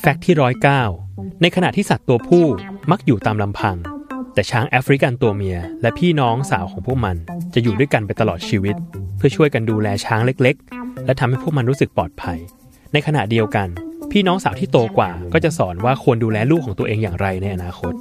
แฟกต์ที่ร้อยเก้าในขณะที่สัตว์ตัวผู้มักอยู่ตามลำพัง แต่ช้างแอฟริกันตัวเมีย และพี่น้องสาวของพวกมันจะอยู่ด้วยกันไปตลอดชีวิต เพื่อช่วยกันดูแลช้างเล็ก ๆ และทำให้พวกมันรู้สึกปลอดภัย ในขณะเดียวกัน พี่น้องสาวที่โตกว่าก็จะสอนว่าควรดูแลลูกของตัวเองอย่างไรในอนาคต